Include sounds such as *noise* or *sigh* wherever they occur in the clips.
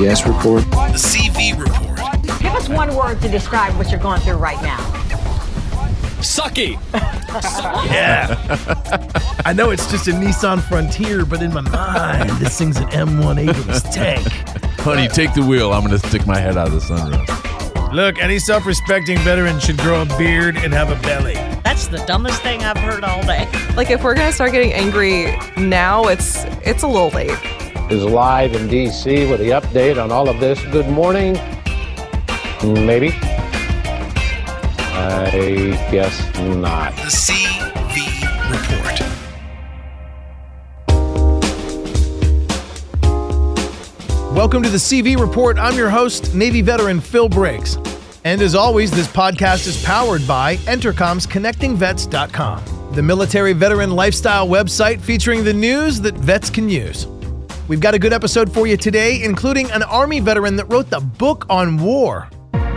TPS report. The CV report. Give us one word to describe what you're going through right now. Sucky. *laughs* yeah. I know it's just a Nissan Frontier, but in my mind, this thing's an M1 Abrams tank. Honey, take the wheel. I'm going to stick my head out of the sunroof. Look, any self respecting veteran should grow a beard and have a belly. That's the dumbest thing I've heard all day. Like if we're gonna start getting angry now, it's it's a little late. Is live in DC with the update on all of this. Good morning. Maybe. I guess not. The CV report. Welcome to the CV Report. I'm your host, Navy veteran Phil Briggs. And as always, this podcast is powered by Entercom's ConnectingVets.com, the military veteran lifestyle website featuring the news that vets can use. We've got a good episode for you today, including an Army veteran that wrote the book on war.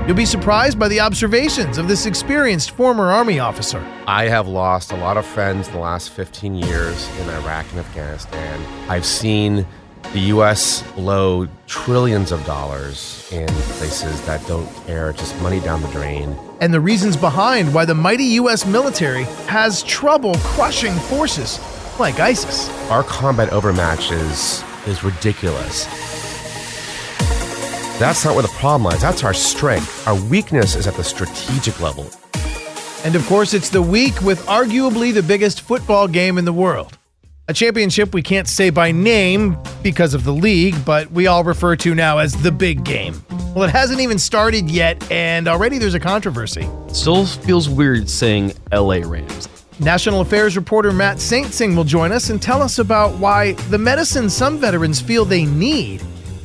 You'll be surprised by the observations of this experienced former Army officer. I have lost a lot of friends in the last 15 years in Iraq and Afghanistan. I've seen the U.S. blow trillions of dollars in places that don't care, just money down the drain. and the reasons behind why the mighty U.S. military has trouble crushing forces like ISIS. Our combat overmatch is, is ridiculous. That's not where the problem lies. That's our strength. Our weakness is at the strategic level. And of course, it's the week with arguably the biggest football game in the world. A championship we can't say by name because of the league, but we all refer to now as the big game. Well, it hasn't even started yet, and already there's a controversy. Still feels weird saying LA Rams. National Affairs reporter Matt Saintsing will join us and tell us about why the medicine some veterans feel they need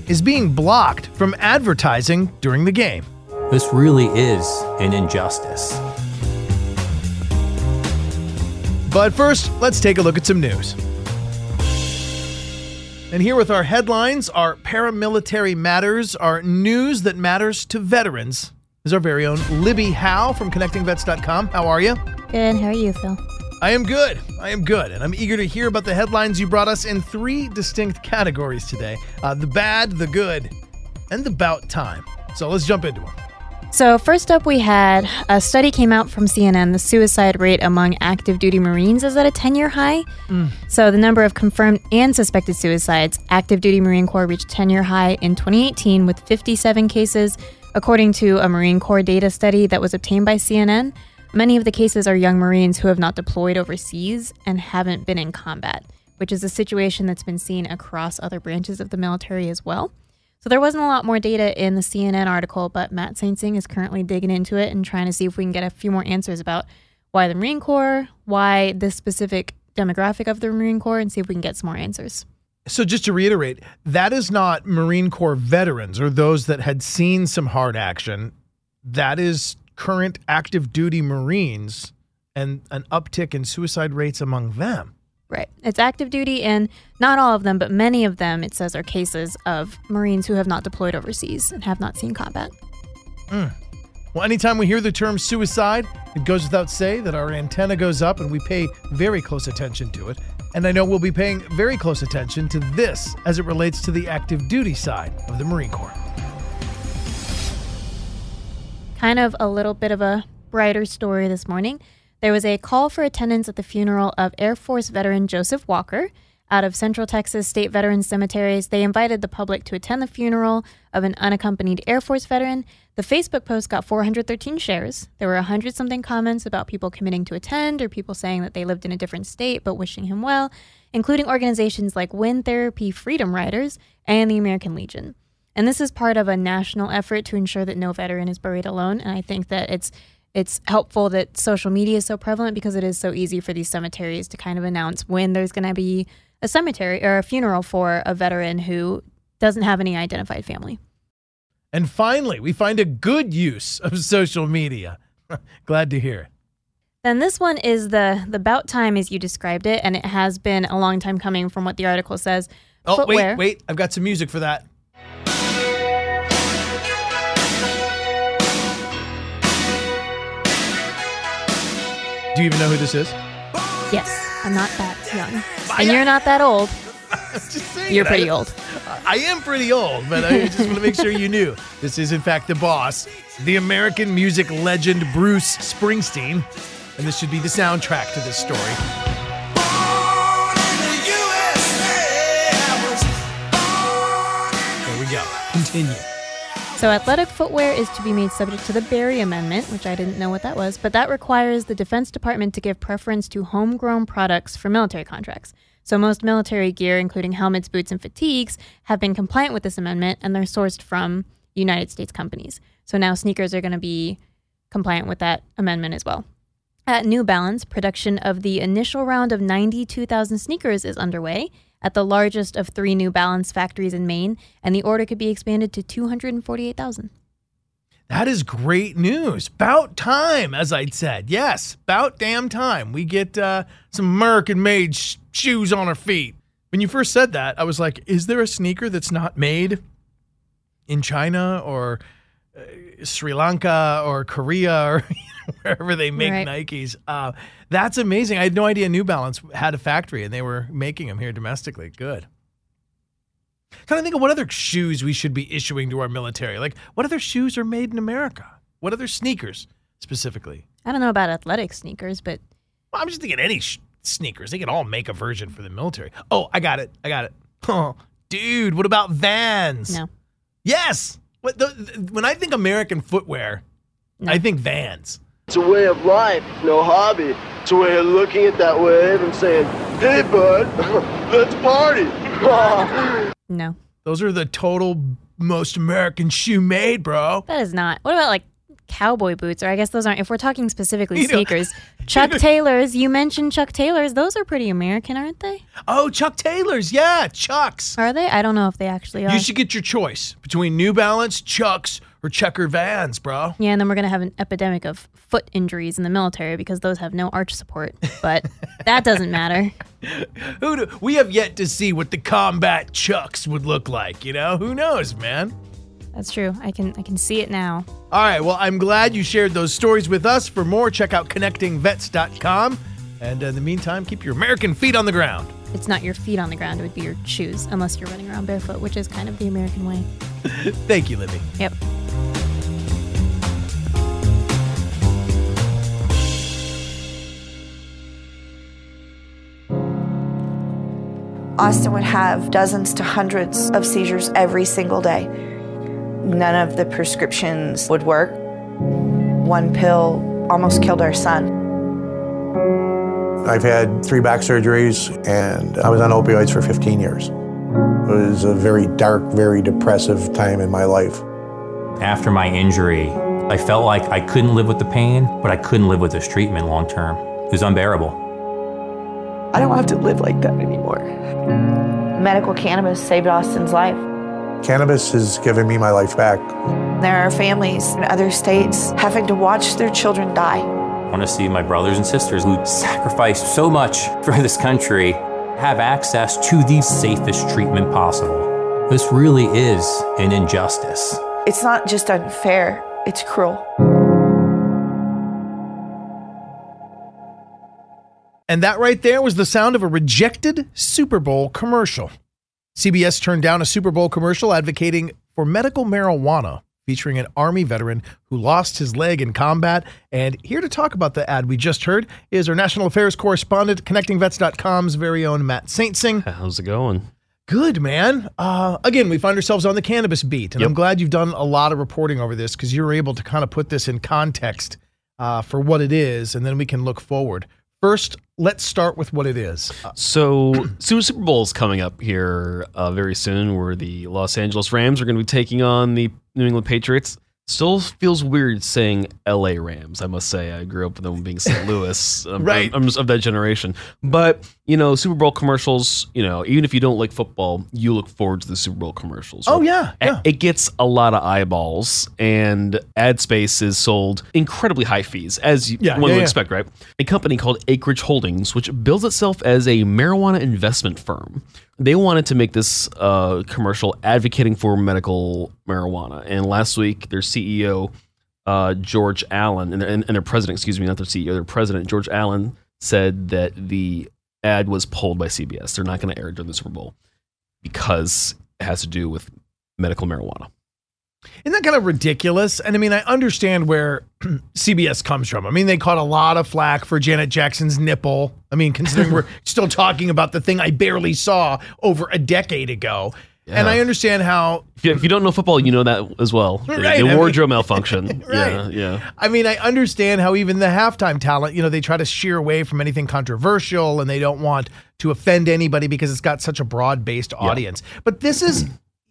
is being blocked from advertising during the game. This really is an injustice. But first, let's take a look at some news. And here with our headlines, are paramilitary matters, our news that matters to veterans, is our very own Libby Howe from ConnectingVets.com. How are you? Good. How are you, Phil? I am good. I am good. And I'm eager to hear about the headlines you brought us in three distinct categories today uh, the bad, the good, and the bout time. So let's jump into them. So, first up, we had a study came out from CNN. The suicide rate among active duty Marines is at a 10 year high. Mm. So, the number of confirmed and suspected suicides, active duty Marine Corps reached 10 year high in 2018 with 57 cases, according to a Marine Corps data study that was obtained by CNN. Many of the cases are young Marines who have not deployed overseas and haven't been in combat, which is a situation that's been seen across other branches of the military as well. So there wasn't a lot more data in the CNN article, but Matt Saintsing is currently digging into it and trying to see if we can get a few more answers about why the Marine Corps, why this specific demographic of the Marine Corps, and see if we can get some more answers. So, just to reiterate, that is not Marine Corps veterans or those that had seen some hard action. That is current active duty Marines and an uptick in suicide rates among them. Right. It's active duty, and not all of them, but many of them, it says, are cases of Marines who have not deployed overseas and have not seen combat. Mm. Well, anytime we hear the term suicide, it goes without say that our antenna goes up and we pay very close attention to it. And I know we'll be paying very close attention to this as it relates to the active duty side of the Marine Corps. Kind of a little bit of a brighter story this morning. There was a call for attendance at the funeral of Air Force veteran Joseph Walker. Out of Central Texas State Veterans Cemeteries, they invited the public to attend the funeral of an unaccompanied Air Force veteran. The Facebook post got 413 shares. There were 100 something comments about people committing to attend or people saying that they lived in a different state but wishing him well, including organizations like Wind Therapy Freedom Riders and the American Legion. And this is part of a national effort to ensure that no veteran is buried alone. And I think that it's it's helpful that social media is so prevalent because it is so easy for these cemeteries to kind of announce when there's going to be a cemetery or a funeral for a veteran who doesn't have any identified family. And finally, we find a good use of social media. *laughs* Glad to hear it. Then this one is the the bout time as you described it, and it has been a long time coming from what the article says. Oh, Footwear. wait, wait. I've got some music for that. Do you even know who this is? Yes, I'm not that young, and you're not that old. *laughs* You're pretty I- old. I am pretty old, but I just want to make sure you knew. This is, in fact, the boss, the American music legend Bruce Springsteen. And this should be the soundtrack to this story. There we go. Continue. So, athletic footwear is to be made subject to the Berry Amendment, which I didn't know what that was, but that requires the Defense Department to give preference to homegrown products for military contracts. So, most military gear, including helmets, boots, and fatigues, have been compliant with this amendment and they're sourced from United States companies. So, now sneakers are going to be compliant with that amendment as well. At New Balance, production of the initial round of 92,000 sneakers is underway at the largest of three New Balance factories in Maine, and the order could be expanded to 248,000. That is great news. About time, as I'd said. Yes, about damn time. We get uh, some American made sh- shoes on our feet. When you first said that, I was like, is there a sneaker that's not made in China or uh, Sri Lanka or Korea or *laughs* *laughs* wherever they make Right. Nikes? Uh, that's amazing. I had no idea New Balance had a factory and they were making them here domestically. Good. Trying to think of what other shoes we should be issuing to our military. Like, what other shoes are made in America? What other sneakers specifically? I don't know about athletic sneakers, but Well, I'm just thinking any sh- sneakers. They can all make a version for the military. Oh, I got it. I got it. *laughs* Oh, dude, what about Vans? no. Yes. What the, when I think American footwear, I think Vans. It's a way of life, no hobby. It's a way of looking at that wave and saying, hey, bud, *laughs* let's party. *laughs* No. Those are the total most American shoe made, bro. That is not. What about like cowboy boots? Or I guess those aren't. If we're talking specifically *laughs* You know- sneakers, Chuck Taylors. You mentioned Chuck Taylors. Those are pretty American, aren't they? Oh, Chuck Taylors. Yeah, Chucks. Are they? I don't know if they actually are. You should get your choice between New Balance, Chucks, or Checker Vans, bro. yeah, and then we're gonna have an epidemic of foot injuries in the military because those have no arch support. But that doesn't matter. *laughs* Who do, we have yet to see what the combat Chucks would look like. You know, who knows, man. That's true. I can I can see it now. All right. Well, I'm glad you shared those stories with us. For more, check out connectingvets.com. And in the meantime, keep your American feet on the ground. It's not your feet on the ground; it would be your shoes, unless you're running around barefoot, which is kind of the American way. *laughs* Thank you, Libby. Yep. Austin would have dozens to hundreds of seizures every single day. None of the prescriptions would work. One pill almost killed our son. I've had three back surgeries and I was on opioids for 15 years. It was a very dark, very depressive time in my life. After my injury, I felt like I couldn't live with the pain, but I couldn't live with this treatment long term. It was unbearable. I don't have to live like that anymore. Medical cannabis saved Austin's life. Cannabis has given me my life back. There are families in other states having to watch their children die. I want to see my brothers and sisters who sacrificed so much for this country have access to the safest treatment possible. This really is an injustice. It's not just unfair, it's cruel. And that right there was the sound of a rejected Super Bowl commercial. CBS turned down a Super Bowl commercial advocating for medical marijuana, featuring an Army veteran who lost his leg in combat. And here to talk about the ad we just heard is our national affairs correspondent, connectingvets.com's very own Matt Saintsing. How's it going? Good, man. Uh, again, we find ourselves on the cannabis beat, and I'm glad you've done a lot of reporting over this because you're able to kind of put this in context uh, for what it is, and then we can look forward First, let's start with what it is. Uh, So, so *clears throat* Super Bowl's coming up here uh, very soon, where the Los Angeles Rams are going to be taking on the New England Patriots. Still feels weird saying LA Rams, I must say. I grew up with them being St. *laughs* Louis. I'm- Right. I'm, just of that generation. But, you know, Super Bowl commercials, you know, even if you don't like football, you look forward to the Super Bowl commercials. Oh, right? yeah, yeah. It gets a lot of eyeballs, and ad space is sold incredibly high fees, as you, Yeah, one yeah, would yeah. expect, right? A company called Acreage Holdings, which bills itself as a marijuana investment firm. They wanted to make this uh, commercial advocating for medical marijuana. And last week, their CEO, uh, George Allen, and, and, and their president, excuse me, not their CEO, their president, George Allen, said that the ad was pulled by CBS. They're not going to air it during the Super Bowl because it has to do with medical marijuana. Isn't that kind of ridiculous? And I mean, I understand where *clears throat* CBS comes from. I mean, they caught a lot of flack for Janet Jackson's nipple. I mean, considering we're *laughs* still talking about the thing I barely saw over a decade ago. And I understand how If you, if you don't know football, you know that as well. The, Right, the mean- wardrobe *laughs* malfunction. Right. Yeah, yeah. I mean, I understand how even the halftime talent, you know, they try to sheer away from anything controversial and they don't want to offend anybody because it's got such a broad based audience. But this is,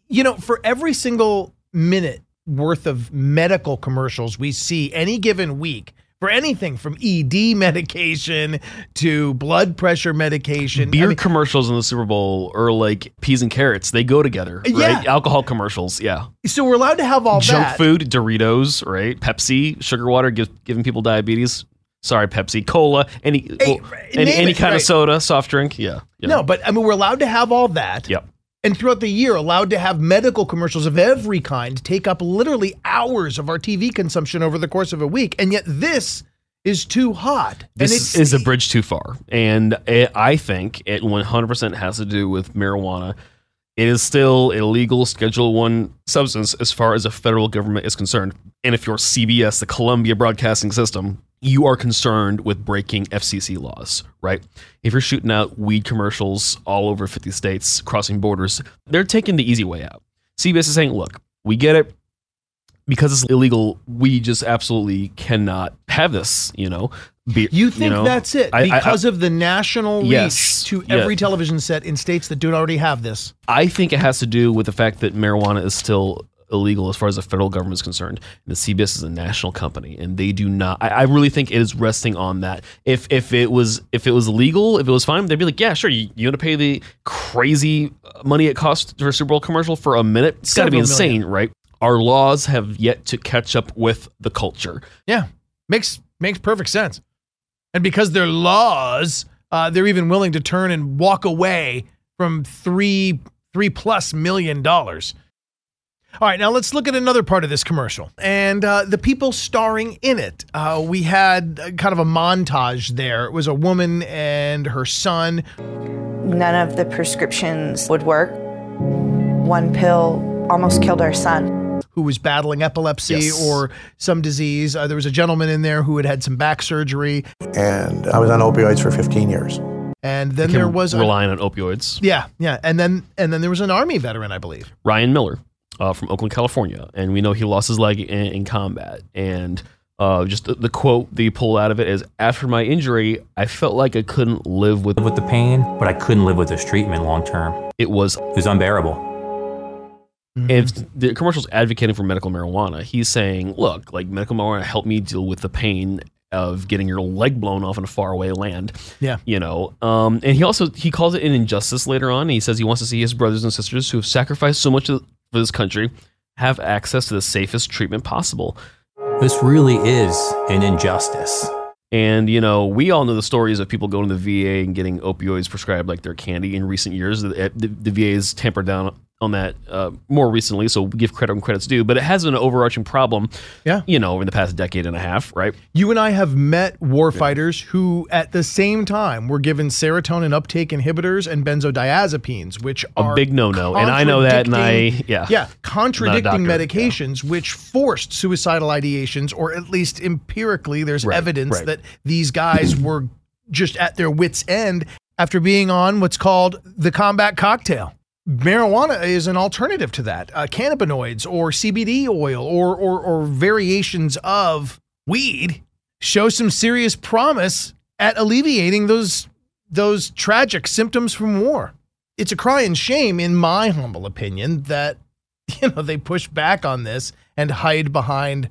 you know, for every single minute worth of medical commercials we see any given week for anything from ED medication to blood pressure medication. I Beer mean, commercials in the Super Bowl are like peas and carrots. They go together, right? Yeah. Alcohol commercials, yeah. so we're allowed to have all Junk that. food, Doritos, right? Pepsi, sugar water, give, giving people diabetes. Sorry, Pepsi, cola, any well, any, any it, kind right. of soda, soft drink. Yeah. yeah. No, but I mean, we're allowed to have all that. Yep. And throughout the year allowed to have medical commercials of every kind take up literally hours of our TV consumption over the course of a week. And yet this is too hot. This and it's is a bridge too far. And it, I think it 100% has to do with marijuana. It is still a legal Schedule One substance as far as the federal government is concerned. And if you're CBS, the Columbia Broadcasting System, you are concerned with breaking FCC laws, right? If you're shooting out weed commercials all over 50 states, crossing borders, they're taking the easy way out. CBS is saying, look, we get it because it's illegal, we just absolutely cannot have this. You know, Be, you think know, that's it I- I- because of the national reach Yes, to yeah. every television set in states that do not already have this. I think it has to do with the fact that marijuana is still illegal as far as the federal government is concerned. And the CBS is a national company, and they do not. I, I really think it is resting on that. If if it was if it was legal, if it was fine, they'd be like, yeah, sure. You, you want to pay the crazy money it costs for a Super Bowl commercial for a minute? It's got to be Several million. insane, right? Our laws have yet to catch up with the culture. Yeah, makes makes perfect sense. And because they're laws, uh, they're even willing to turn and walk away from three three plus million dollars. All right, now let's look at another part of this commercial and uh, the people starring in it. Uh, we had uh, kind of a montage there. It was a woman and her son. None of the prescriptions would work. One pill almost killed our son. who was battling epilepsy Yes. or some disease. Uh, there was a gentleman in there who had had some back surgery. And I was on opioids for 15 years. And then there was a, relying on opioids. yeah, yeah, and then and then there was an army veteran, I believe. Ryan Miller uh, from Oakland, California, and we know he lost his leg in, in combat. And uh, just the, the quote that you pull out of it is, "After my injury, I felt like I couldn't live with with the pain, but I couldn't live with this treatment long term. It was it was unbearable. If the commercial's advocating for medical marijuana, he's saying, "Look, like medical marijuana helped me deal with the pain of getting your leg blown off in a faraway land." Yeah. you know. Um, and he also he calls it an injustice later on. He says he wants to see his brothers and sisters who have sacrificed so much for this country have access to the safest treatment possible. This really is an injustice. And you know, we all know the stories of people going to the VA and getting opioids prescribed like their candy in recent years. The, the, the VA has tampered down on that uh, more recently, so give credit when credit's due. But it has been an overarching problem, Yeah. you know, over the past decade and a half, right? You and I have met warfighters who, at the same time, were given serotonin uptake inhibitors and benzodiazepines, which A are big no-no, and I know that, and I- yeah. yeah, contradicting medications, which forced suicidal ideations, or at least empirically, there's Right, evidence right. that these guys were just at their wits' end after being on what's called the combat cocktail. Marijuana is an alternative to that. Uh, cannabinoids or CBD oil or, or, or variations of weed show some serious promise at alleviating those those tragic symptoms from war. It's a cry crying shame, in my humble opinion, that *laughs* you know they push back on this and hide behind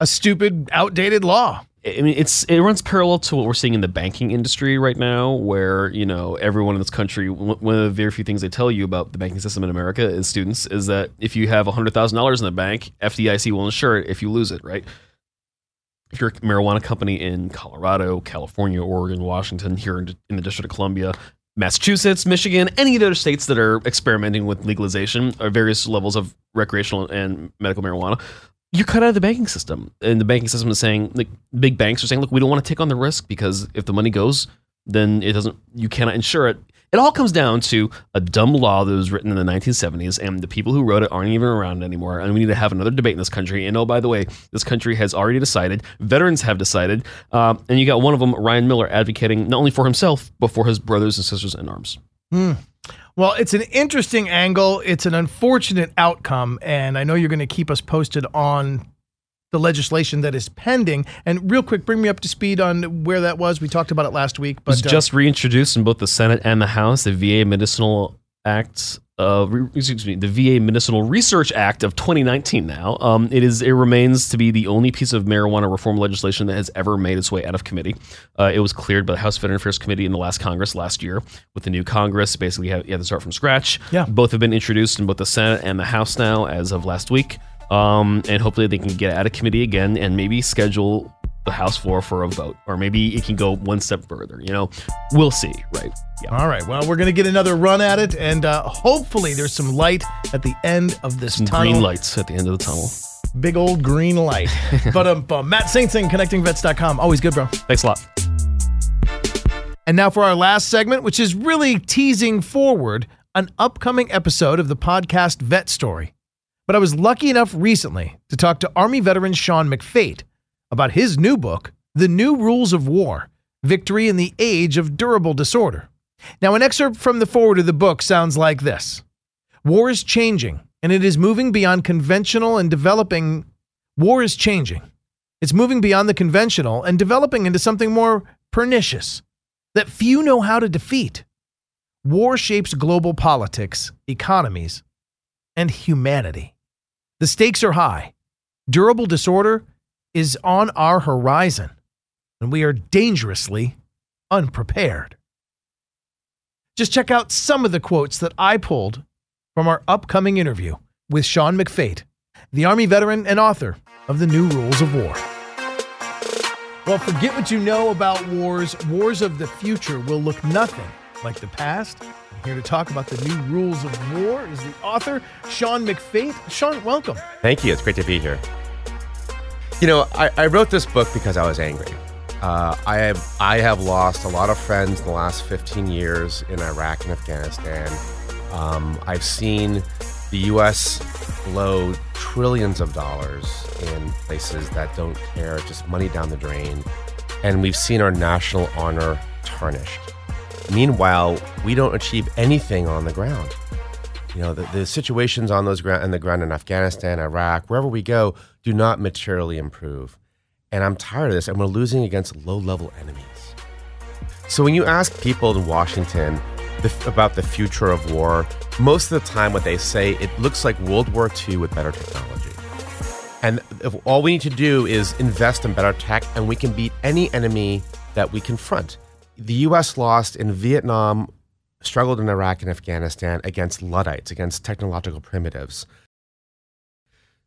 a stupid, outdated law. I mean, it's it runs parallel to what we're seeing in the banking industry right now, where you know everyone in this country. One of the very few things they tell you about the banking system in America is students is that if you have hundred thousand dollars in the bank, FDIC will insure it if you lose it. Right? If you're a marijuana company in Colorado, California, Oregon, Washington, here in, in the District of Columbia, Massachusetts, Michigan, any of the other states that are experimenting with legalization or various levels of recreational and medical marijuana, you're cut out of the banking system. And the banking system is saying, like, big banks are saying, look, we don't want to take on the risk because if the money goes, then it doesn't, you cannot insure it. It all comes down to a dumb law that was written in the 1970s, and the people who wrote it aren't even around anymore. And we need to have another debate in this country. And oh, by the way, this country has already decided, veterans have decided, um, and you got one of them, Ryan Miller, advocating not only for himself, but for his brothers and sisters in arms. Hmm. Well, it's an interesting angle. It's an unfortunate outcome. And I know you're going to keep us posted on the legislation that is pending. And real quick, bring me up to speed on where that was. We talked about it last week, It was but uh, just reintroduced in both the Senate and the House, the VA Medicinal Act. Uh, excuse me, the VA Medicinal Research Act of 2019. Now, um, it is it remains to be the only piece of marijuana reform legislation that has ever made its way out of committee. Uh, it was cleared by the House Veteran Affairs Committee in the last Congress last year. With the new Congress, basically, you have, to start from scratch. Yeah. both have been introduced in both the Senate and the House now as of last week. Um, and hopefully they can get out of committee again and maybe schedule the House floor for a vote, or maybe it can go one step further. You know, we'll see, right? Yeah. All right. Well, we're going to get another run at it, and uh, hopefully there's some light at the end of this Some tunnel. green lights at the end of the tunnel. Big old green light. *laughs* but um, Matt Sing, connectingvets.com. Always good, bro. Thanks a lot. And now for our last segment, which is really teasing forward an upcoming episode of the podcast Vet Story. But I was lucky enough recently to talk to Army veteran Sean McFate about his new book, The New Rules of War Victory in the Age of Durable Disorder. Now, an excerpt from the forward of the book sounds like this War is changing, and it is moving beyond conventional and developing. War is changing. It's moving beyond the conventional and developing into something more pernicious that few know how to defeat. War shapes global politics, economies, and humanity. The stakes are high. Durable disorder is on our horizon, and we are dangerously unprepared. Just check out some of the quotes that I pulled from our upcoming interview with Sean McFate, the Army veteran and author of The New Rules of War. Well, forget what you know about wars. Wars of the future will look nothing like the past. And here to talk about the new rules of war is the author, Sean McFate. Sean, welcome. Thank you. It's great to be here. You know, I, I wrote this book because I was angry. Uh, I have I have lost a lot of friends in the last 15 years in Iraq and Afghanistan. Um, I've seen the U.S. blow trillions of dollars in places that don't care, just money down the drain, and we've seen our national honor tarnished. Meanwhile, we don't achieve anything on the ground. You know, the, the situations on those ground, on the ground in Afghanistan, Iraq, wherever we go, do not materially improve. And I'm tired of this, and we're losing against low level enemies. So when you ask people in Washington the, about the future of war, most of the time what they say, it looks like World War II with better technology. And all we need to do is invest in better tech, and we can beat any enemy that we confront. The US lost in Vietnam, struggled in Iraq and Afghanistan against Luddites, against technological primitives.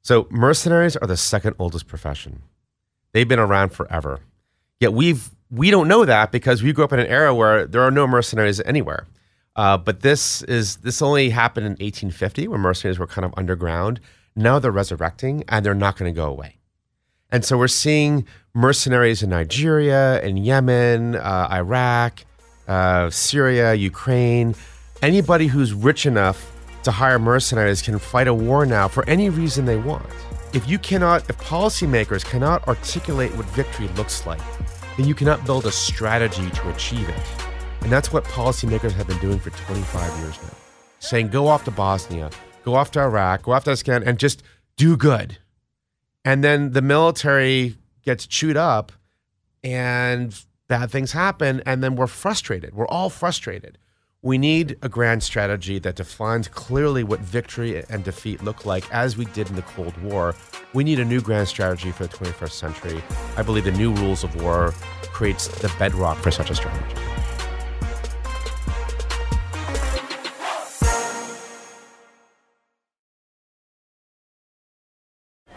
So mercenaries are the second oldest profession. They've been around forever. Yet we've we don't know that because we grew up in an era where there are no mercenaries anywhere. Uh, but this is this only happened in 1850 when mercenaries were kind of underground. Now they're resurrecting and they're not going to go away. And so we're seeing mercenaries in Nigeria, in Yemen, uh, Iraq, uh, Syria, Ukraine. Anybody who's rich enough to hire mercenaries can fight a war now for any reason they want. If you cannot, if policymakers cannot articulate what victory looks like, then you cannot build a strategy to achieve it. And that's what policymakers have been doing for 25 years now. Saying, go off to Bosnia, go off to Iraq, go off to Afghanistan, and just do good. And then the military gets chewed up and bad things happen, and then we're frustrated. We're all frustrated. We need a grand strategy that defines clearly what victory and defeat look like, as we did in the Cold War. We need a new grand strategy for the 21st century. I believe the new rules of war creates the bedrock for such a strategy.